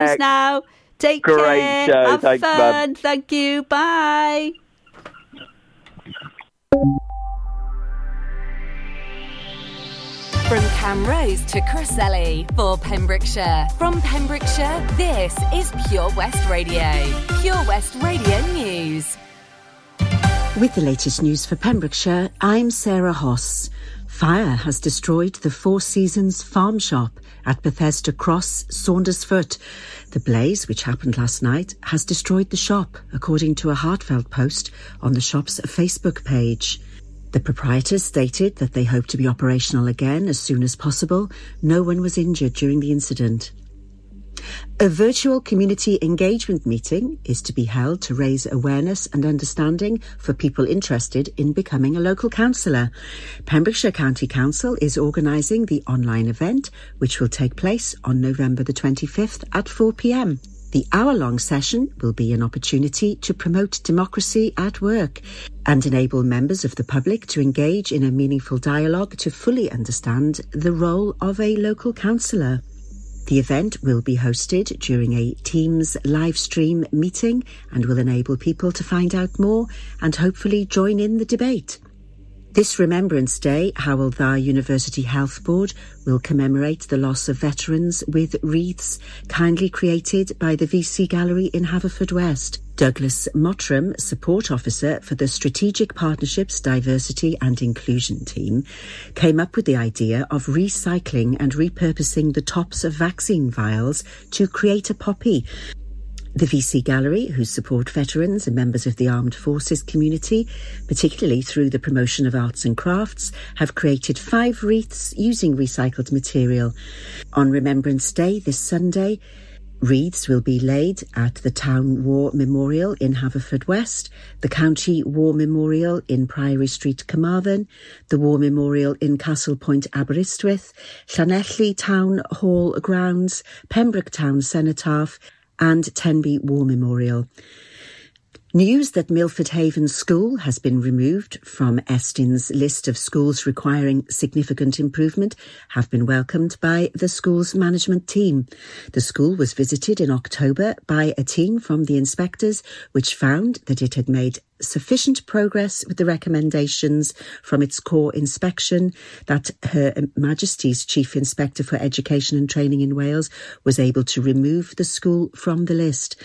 now. Take Great care. show. Have Thanks, fun. Mum. Thank you. Bye. From Camrose to Crossley for Pembrokeshire. From Pembrokeshire, this is Pure West Radio. Pure West Radio News. With the latest news for Pembrokeshire, I'm Sarah Hoss. Fire has destroyed the Four Seasons farm shop at Bethesda Cross, Saundersfoot. The blaze, which happened last night, has destroyed the shop, according to a heartfelt post on the shop's Facebook page. The proprietors stated that they hope to be operational again as soon as possible. No one was injured during the incident. A virtual community engagement meeting is to be held to raise awareness and understanding for people interested in becoming a local councillor. Pembrokeshire County Council is organising the online event, which will take place on November the 25th at 4pm. The hour long session will be an opportunity to promote democracy at work and enable members of the public to engage in a meaningful dialogue to fully understand the role of a local councillor. The event will be hosted during a Teams live stream meeting and will enable people to find out more and hopefully join in the debate. This Remembrance Day, Hywel Dda University Health Board will commemorate the loss of veterans with wreaths kindly created by the VC Gallery in Haverfordwest. Douglas Mottram, Support Officer for the Strategic Partnerships Diversity and Inclusion Team, came up with the idea of recycling and repurposing the tops of vaccine vials to create a poppy. The VC Gallery, who support veterans and members of the armed forces community, particularly through the promotion of arts and crafts, have created five wreaths using recycled material. On Remembrance Day this Sunday, Wreaths will be laid at the Town War Memorial in Haverfordwest, the County War Memorial in Priory Street, Carmarthen, the War Memorial in Castle Point, Aberystwyth, Llanelli Town Hall Grounds, Pembroke Town Cenotaph, and Tenby War Memorial. News that Milford Haven School has been removed from Estyn's list of schools requiring significant improvement have been welcomed by the school's management team. The school was visited in October by a team from the inspectors, which found that it had made sufficient progress with the recommendations from its core inspection that Her Majesty's Chief Inspector for Education and Training in Wales was able to remove the school from the list.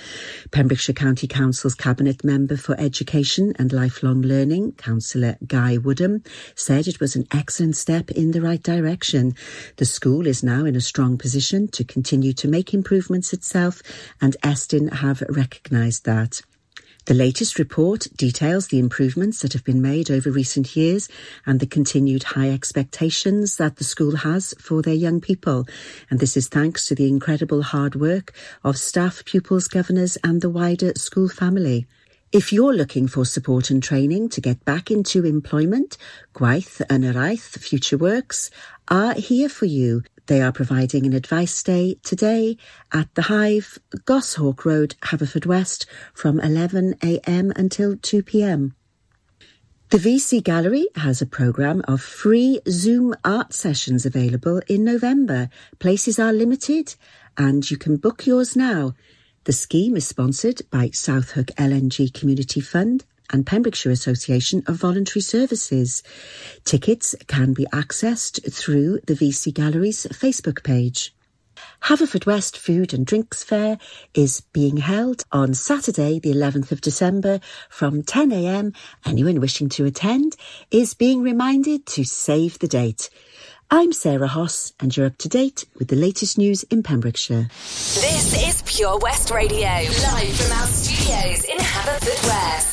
Pembrokeshire County Council's Cabinet Member for Education and Lifelong Learning, Councillor Guy Woodham, said it was an excellent step in the right direction. The school is now in a strong position to continue to make improvements itself, and Estyn have recognised that. The latest report details the improvements that have been made over recent years and the continued high expectations that the school has for their young people. And this is thanks to the incredible hard work of staff, pupils, governors, and the wider school family. If you're looking for support and training to get back into employment, Gwaith and Araith Future Works are here for you. They are providing an advice day today at the Hive, Goshawk Road, Haverfordwest from 11am until 2pm. The VC Gallery has a programme of free Zoom art sessions available in November. Places are limited and you can book yours now. The scheme is sponsored by South Hook LNG Community Fund and Pembrokeshire Association of Voluntary Services. Tickets can be accessed through the VC Gallery's Facebook page. Haverfordwest Food and Drinks Fair is being held on Saturday, the 11th of December from 10am. Anyone wishing to attend is being reminded to save the date. I'm Sarah Hoss, and you're up to date with the latest news in Pembrokeshire. This is Pure West Radio, live from our studios in Haverfordwest.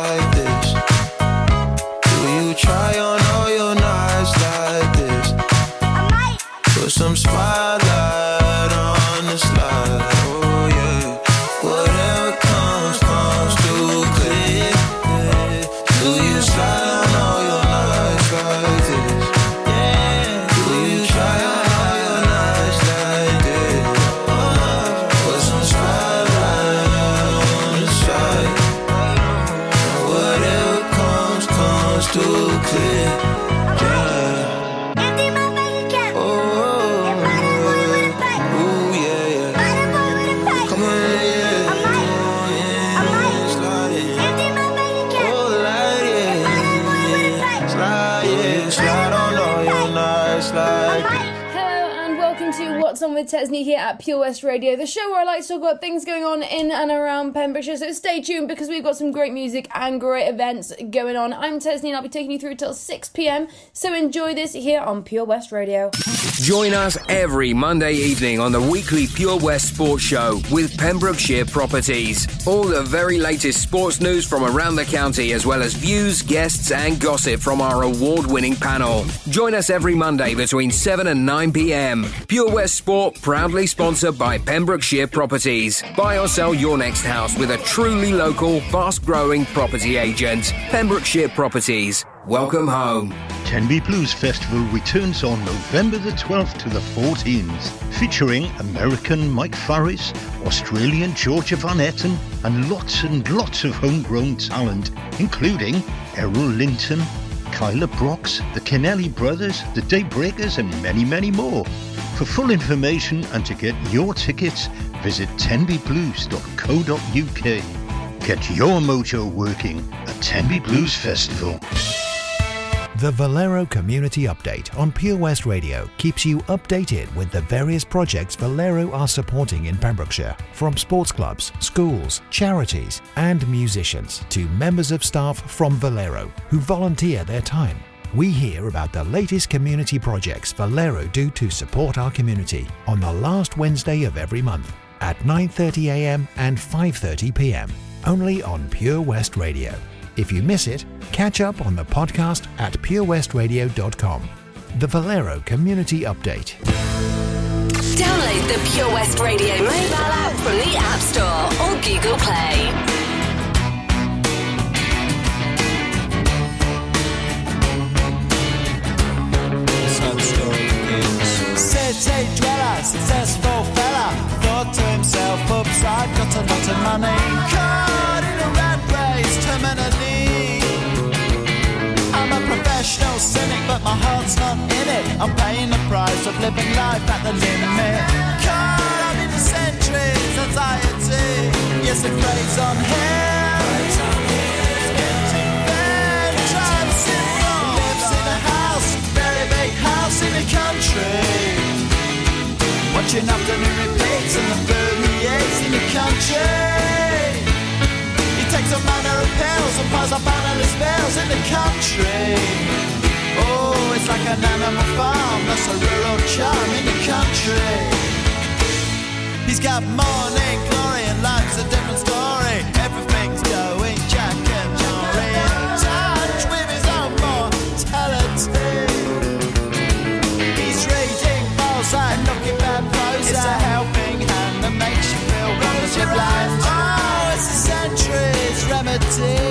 Put some he at Pure West Radio, the show where I like to talk about things going on in and around Pembrokeshire. So stay tuned because we've got some great music and great events going on. I'm Tesni and I'll be taking you through till 6 pm. So enjoy this here on Pure West Radio. Join us every Monday evening on the weekly Pure West Sports Show with Pembrokeshire Properties. All the very latest sports news from around the county, as well as views, guests, and gossip from our award winning panel. Join us every Monday between 7 and 9 pm. Pure West Sport, proudly sponsored by Pembrokeshire Properties. Buy or sell your next house with a truly local, fast growing property agent. Pembrokeshire Properties. Welcome home. Tenby Blues Festival returns on November the 12th to the 14th, featuring American Mike Farris, Australian Georgia Van Etten, and lots and lots of homegrown talent, including Errol Linton, Kyla Brox, the Kennelly Brothers, the Daybreakers, and many, many more. For full information and to get your tickets, visit tenbyblues.co.uk. Get your mojo working at Tenby Blues Festival. The Valero Community Update on Pure West Radio keeps you updated with the various projects Valero are supporting in Pembrokeshire, from sports clubs, schools, charities, and musicians to members of staff from Valero who volunteer their time. We hear about the latest community projects Valero do to support our community on the last Wednesday of every month at 9:30 a.m. and 5:30 p.m. only on Pure West Radio. If you miss it, catch up on the podcast at purewestradio.com. The Valero Community Update. Download the Pure West Radio mobile app from the App Store or Google Play. City dweller, successful fella, thought to himself, oops, I've got a lot of money. Caught in a rat race, terminally. I'm a professional cynic, but my heart's not in it. I'm paying the price of living life at the limit. Caught up in the centuries, anxiety. Yes, it plays on here. sound as bells in the country. Oh, it's like an animal farm, that's a rural charm in the country. He's got morning glory and life's a different story. Everything's going jack and Jory in touch with his own mortality. He's reading balls and knocking bad blows. It's a helping hand that makes you feel rose your blind. Oh, it's a century's remedy.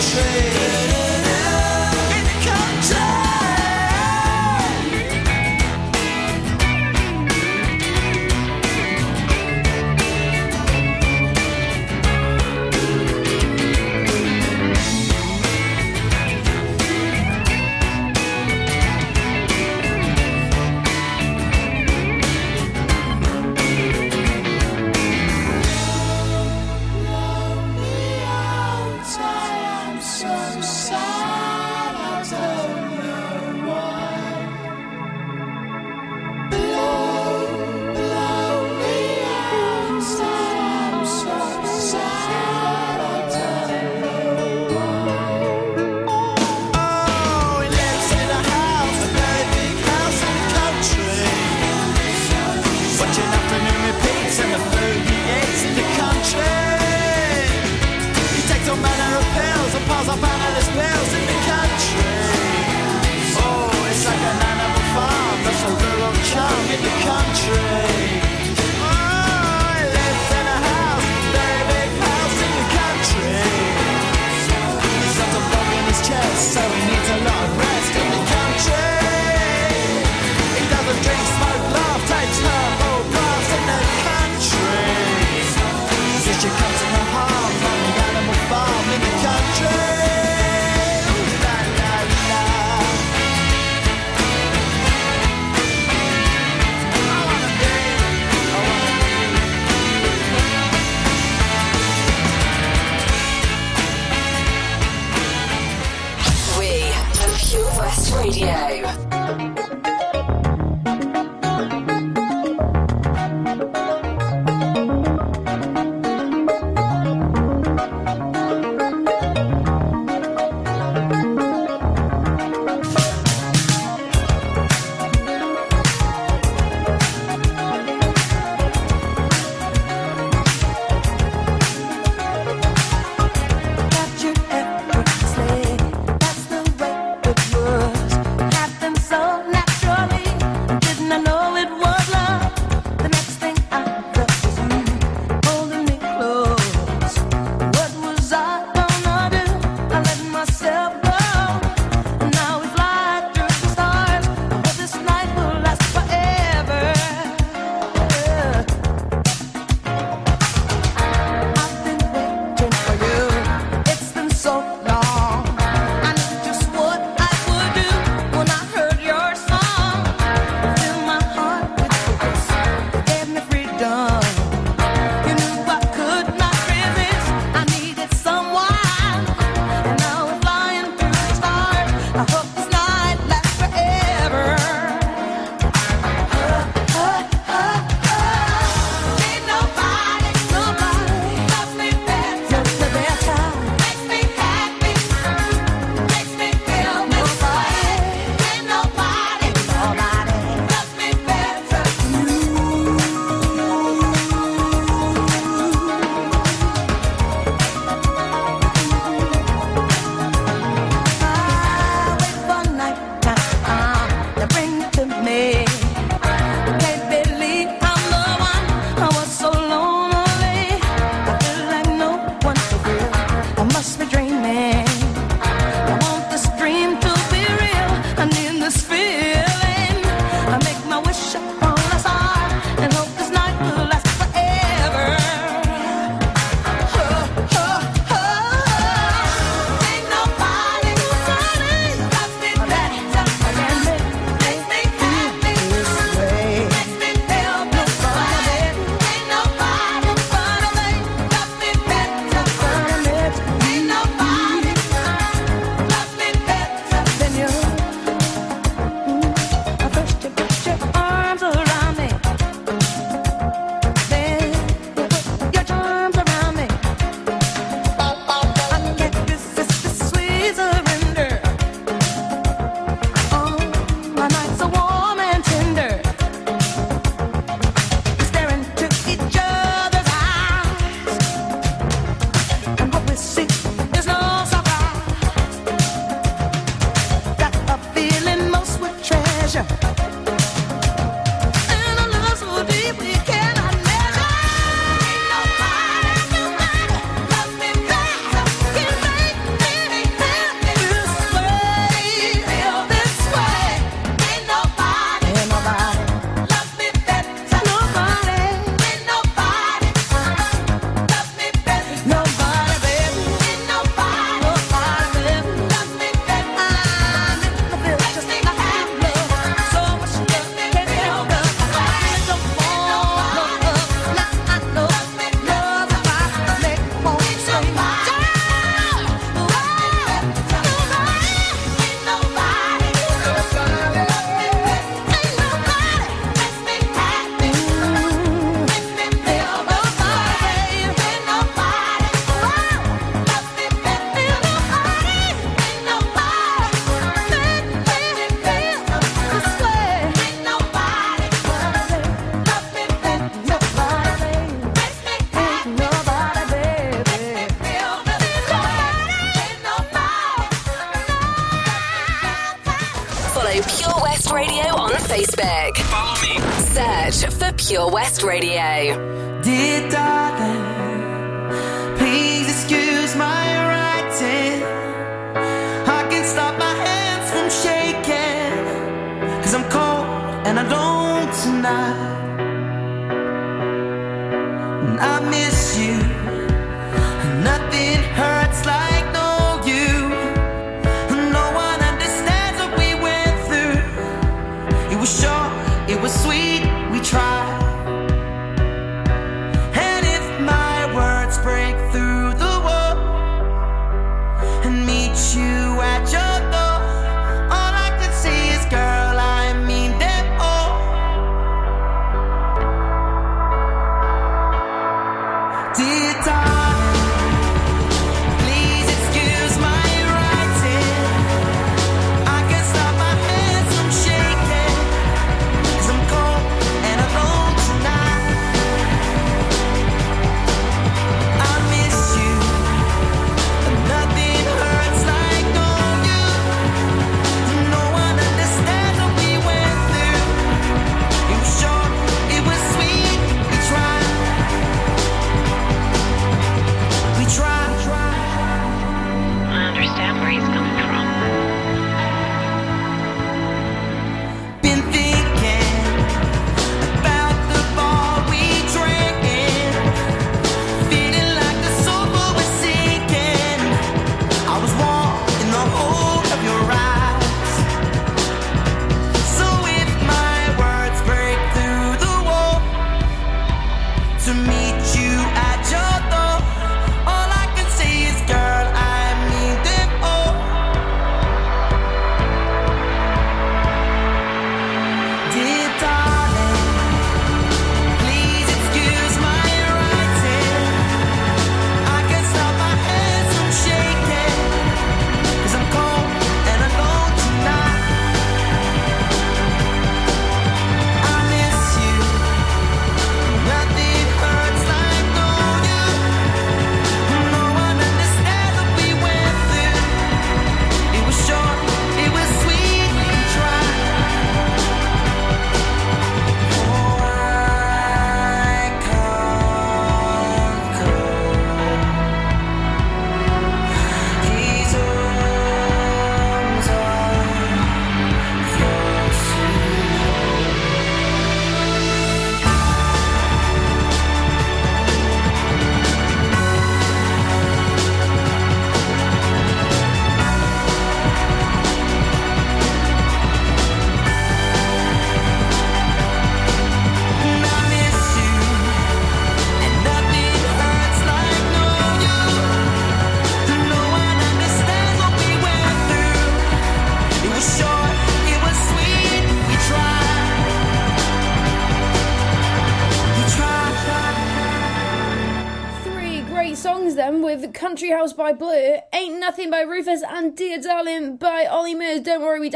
train. in the country. West Radio. Dear darling, please excuse my writing. I can stop my hands from shaking. Cause I'm cold and alone tonight.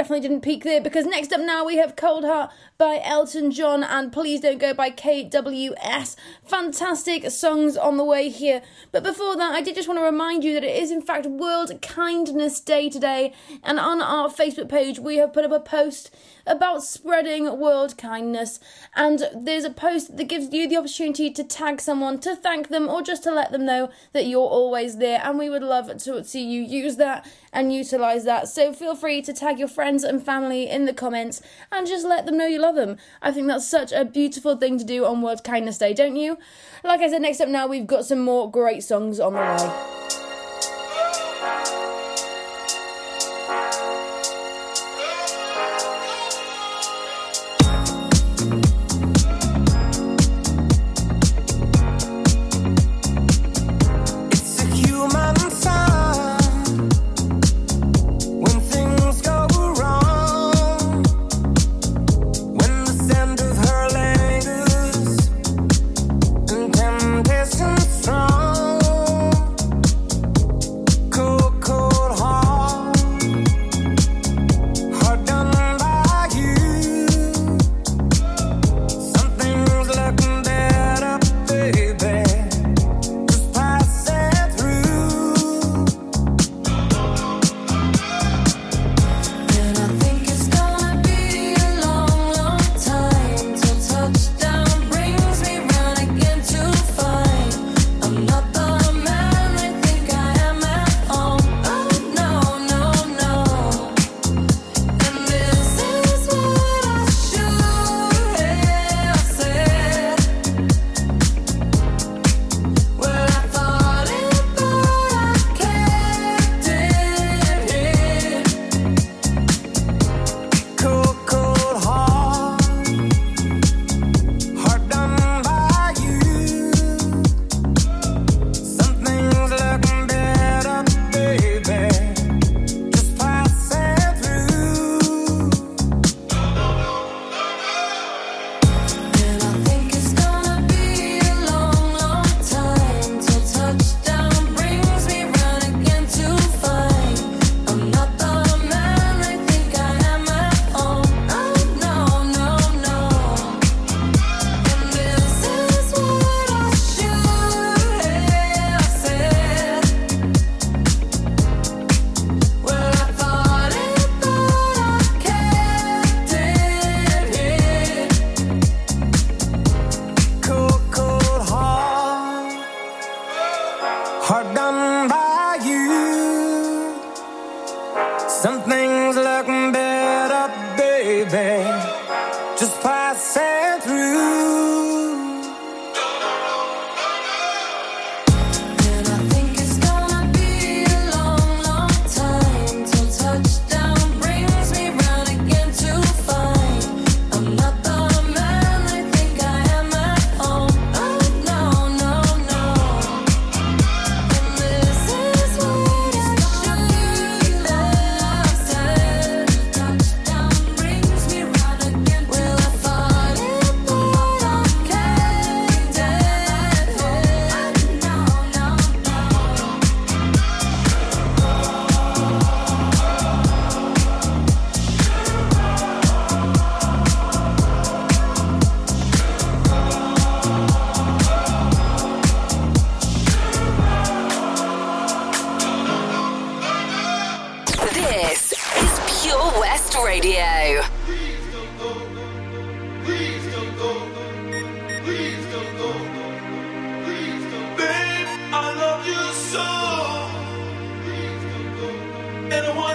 Definitely didn't peak there because next up now we have Cold Heart by Elton John and Please Don't Go by KWS. Fantastic songs on the way here. But before that, I did just want to remind you that it is in fact World Kindness Day today, and on our Facebook page we have put up a post about spreading world kindness. And there's a post that gives you the opportunity to tag someone, to thank them, or just to let them know that you're always there. And we would love to see you use that and utilize that. So feel free to tag your friends and family in the comments and just let them know you love them. I think that's such a beautiful thing to do on World Kindness Day, don't you? Like I said, next up now we've got some more great songs on the way.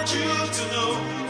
want you to know.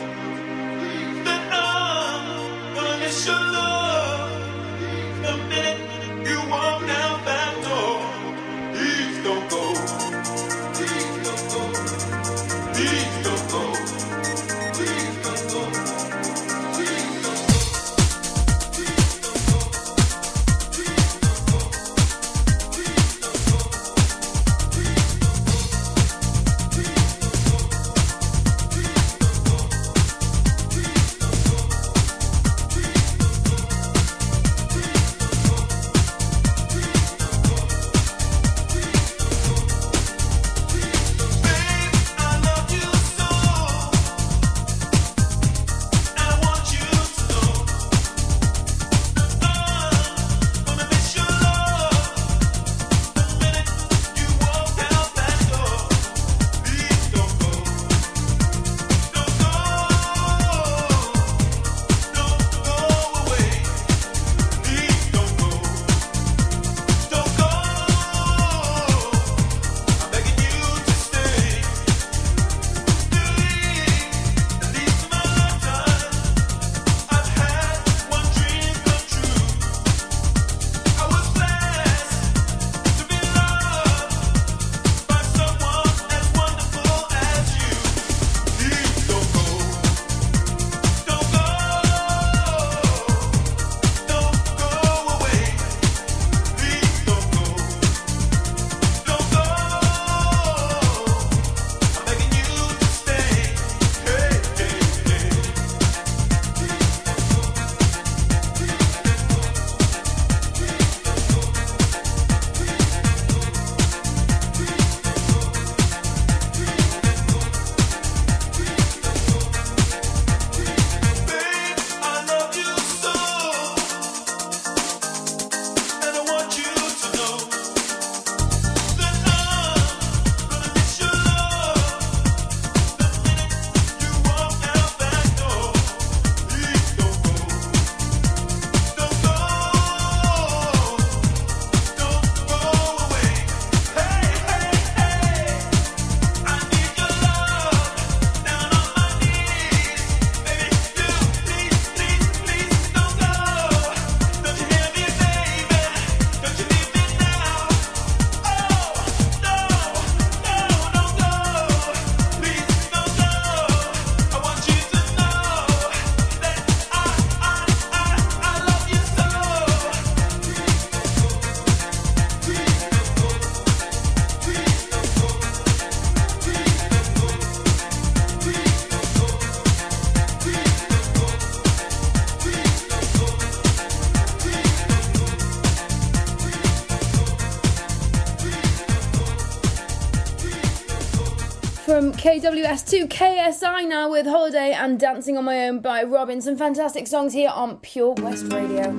KWS2KSI now with Holiday and Dancing on My Own by Robyn. Some fantastic songs here on Pure West Radio.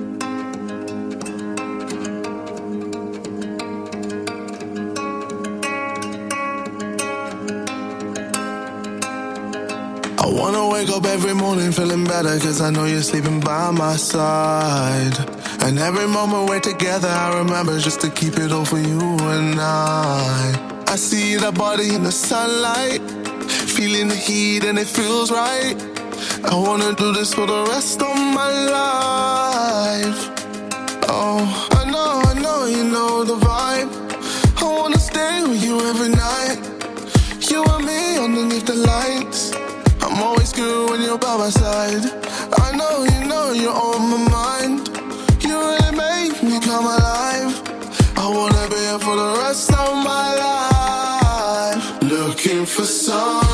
I wanna wake up every morning feeling better Cause I know you're sleeping by my side And every moment we're together I remember just to keep it all for you and I I see the body in the sunlight feeling the heat and it feels right. I wanna do this for the rest of my life. Oh, I know, I know, you know the vibe. I wanna stay with you every night. You and me underneath the lights. I'm always good when you're by my side. I know, you know, you're on my mind. You really make me come alive. I wanna be here for the rest of my life. Looking for sun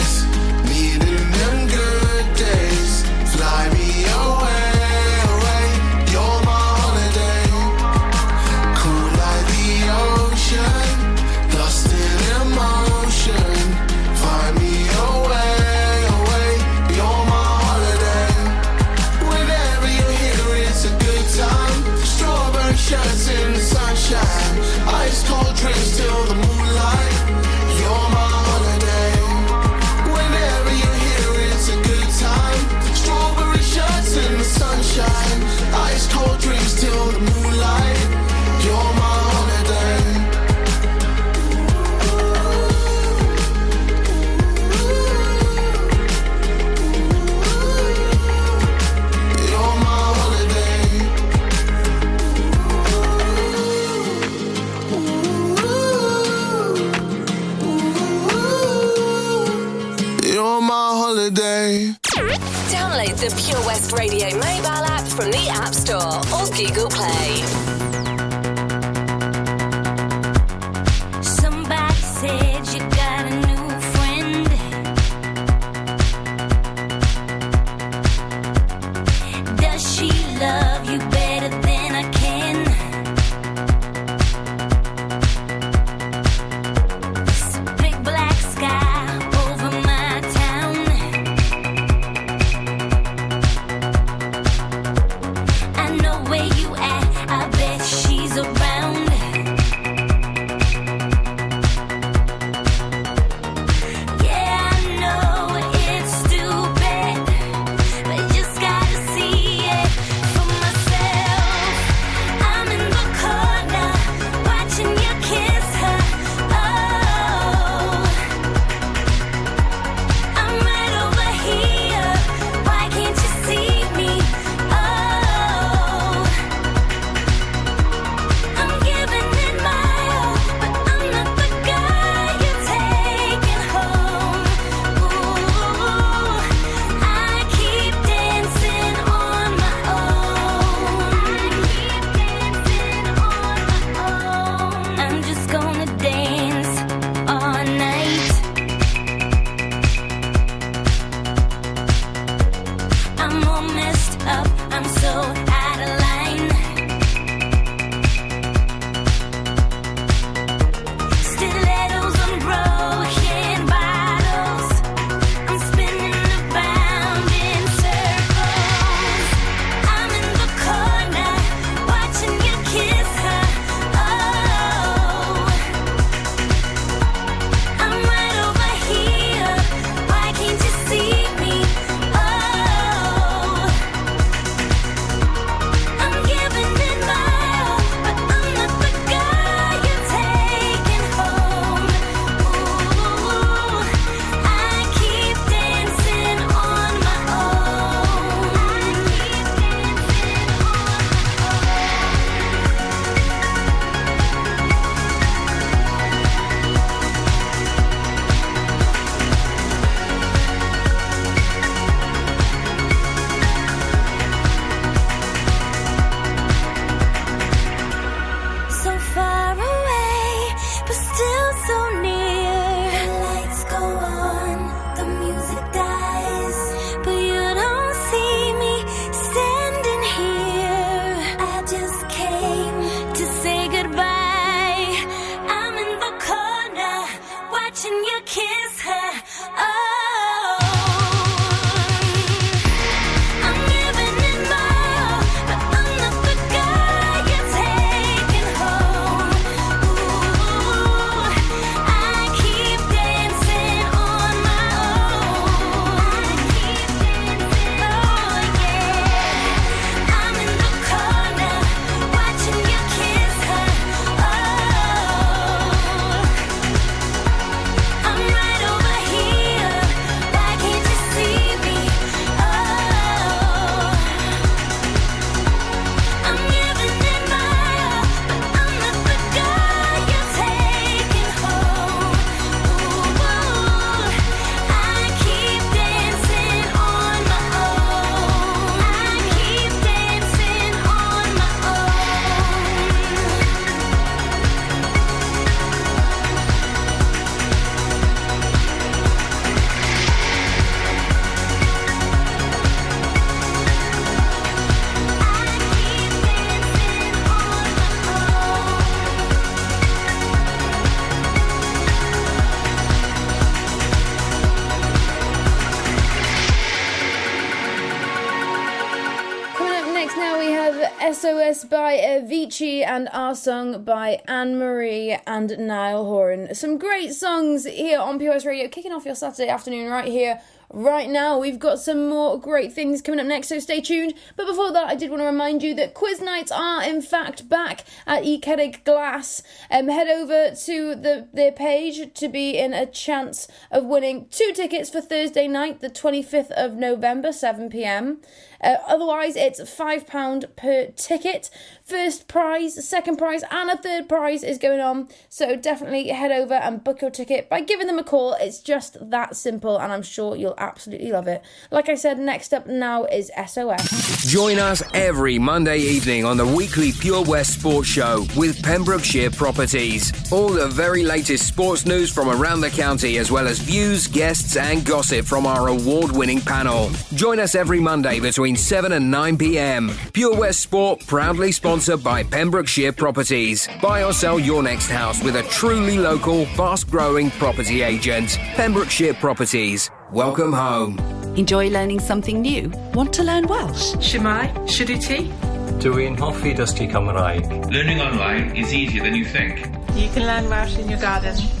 And our song by Anne Marie and Niall Horan. Some great songs here on POS Radio, kicking off your Saturday afternoon right here. Right now, we've got some more great things coming up next, so stay tuned. But before that, I did want to remind you that quiz nights are in fact back at Ecedig Glass. Um, head over to the their page to be in a chance of winning two tickets for Thursday night, the 25th of November, 7 pm. Uh, otherwise, it's £5 per ticket. First prize, second prize, and a third prize is going on. So definitely head over and book your ticket by giving them a call. It's just that simple, and I'm sure you'll absolutely love it. Like I said, next up now is SOS. Join us every Monday evening on the weekly Pure West Sports Show with Pembrokeshire Properties. All the very latest sports news from around the county, as well as views, guests, and gossip from our award winning panel. Join us every Monday between 7 and 9 pm. Pure West Sport, proudly sponsored by Pembrokeshire Properties. Buy or sell your next house with a truly local, fast growing property agent. Pembrokeshire Properties. Welcome home. Enjoy learning something new? Want to learn Welsh? Shwmae, Shuduti. Dwi'n hoffi dysgu Cymraeg. Learning online is easier than you think. You can learn Welsh in your garden.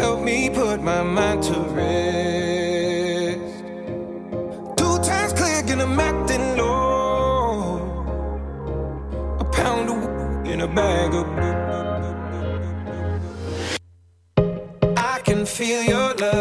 Help me put my mind to rest. Two times click and I'm acting low. A pound of wood in a bag of. I can feel your love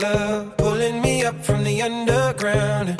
love pulling me up from the underground.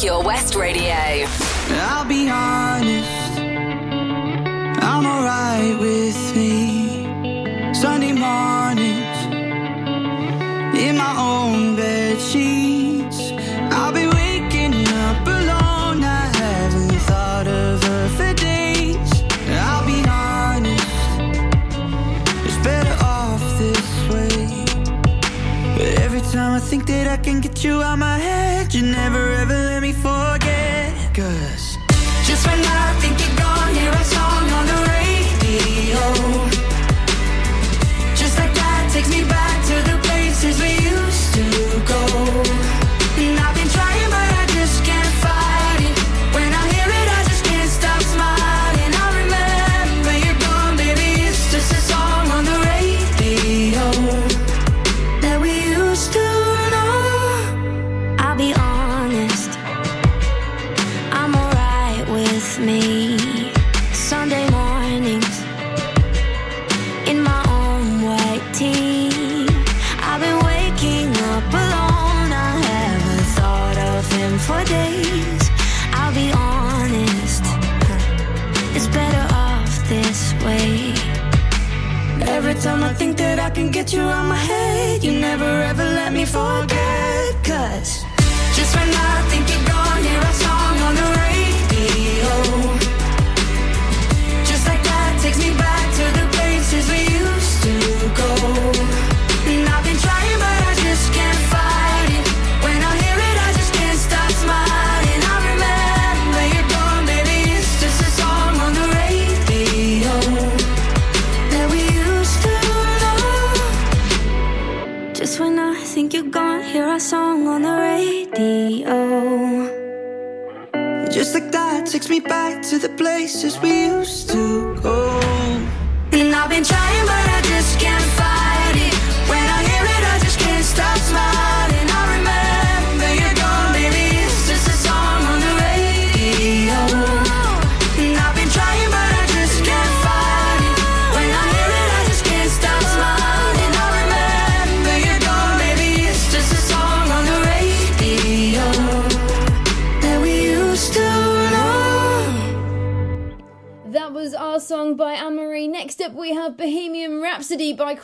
Pure West Radio. I'll be honest, I'm alright with me. Sunday mornings, in my own bed sheets. I'll be waking up alone. I haven't thought of her for days. I'll be honest, it's better off this way. But every time I think that I can get you out my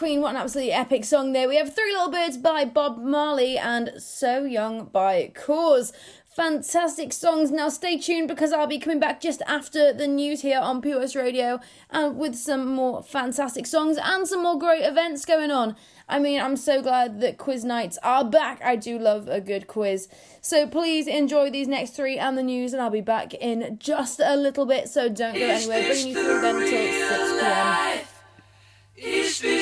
Queen. What an absolutely epic song there. We have Three Little Birds by Bob Marley and So Young by Corrs. Fantastic songs. Now stay tuned because I'll be coming back just after the news here on POS Radio and with some more fantastic songs and some more great events going on. I mean, I'm so glad that quiz nights are back. I do love a good quiz. So please enjoy these next three and the news, and I'll be back in just a little bit. So don't go anywhere. Bring you through then till 6 pm.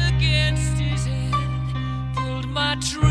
pulled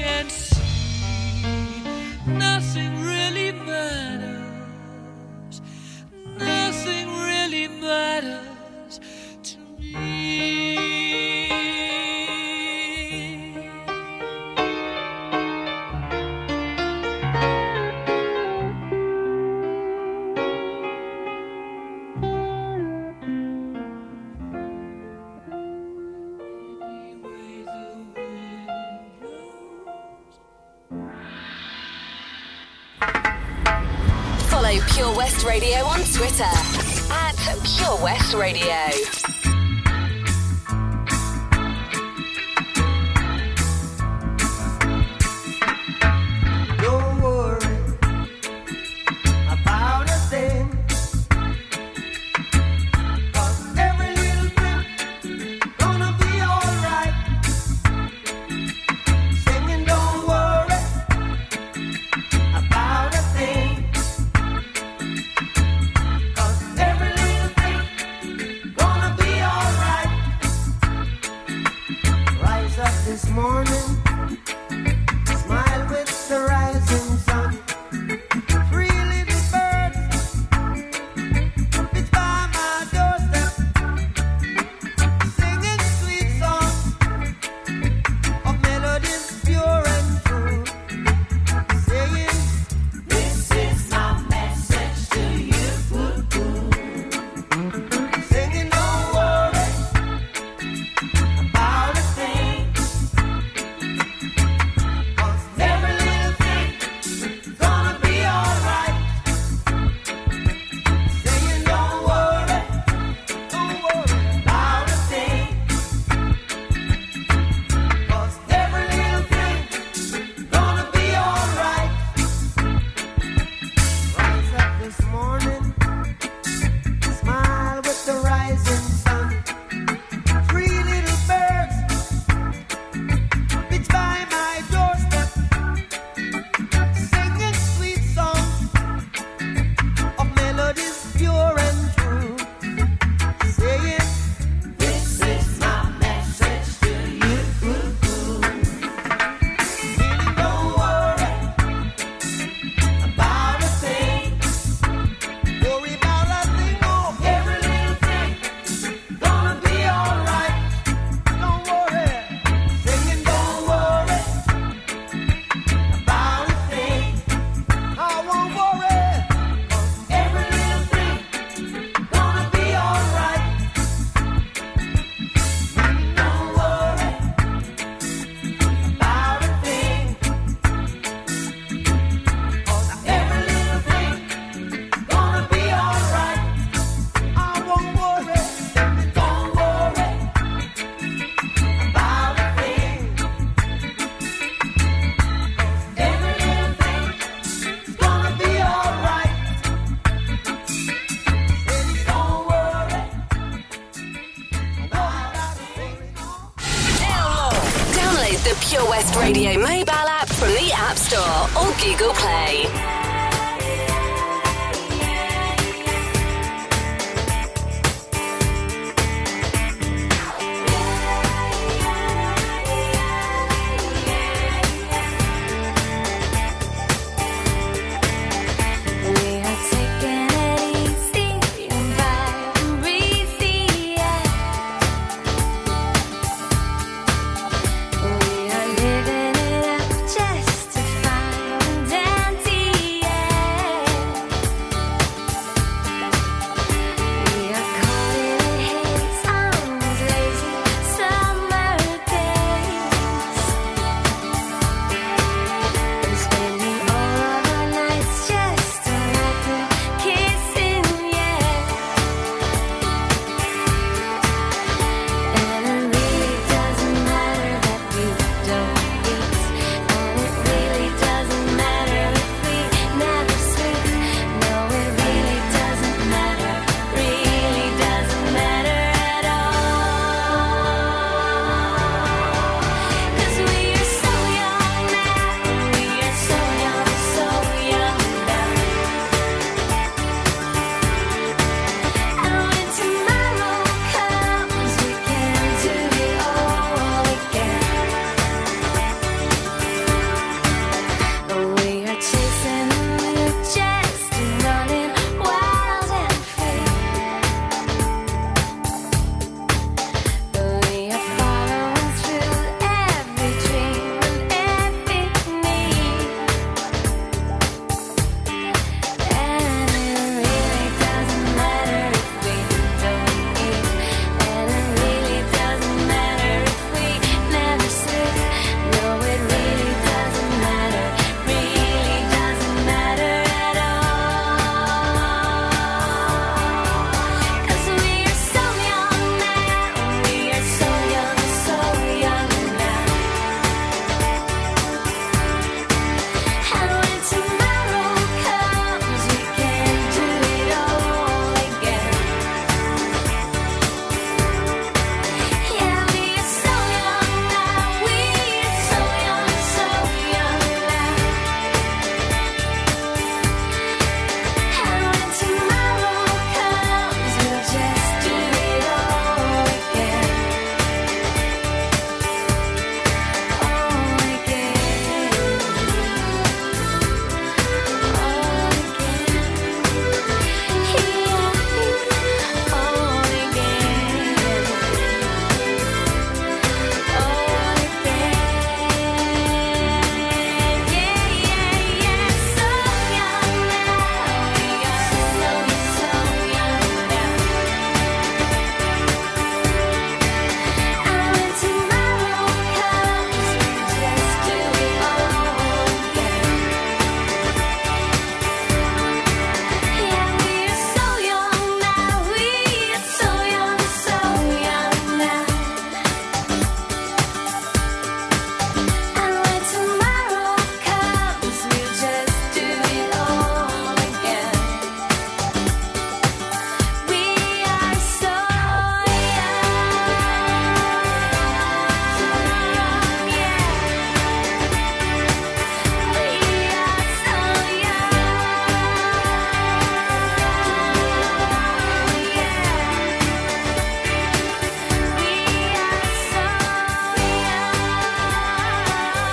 ancient Radio.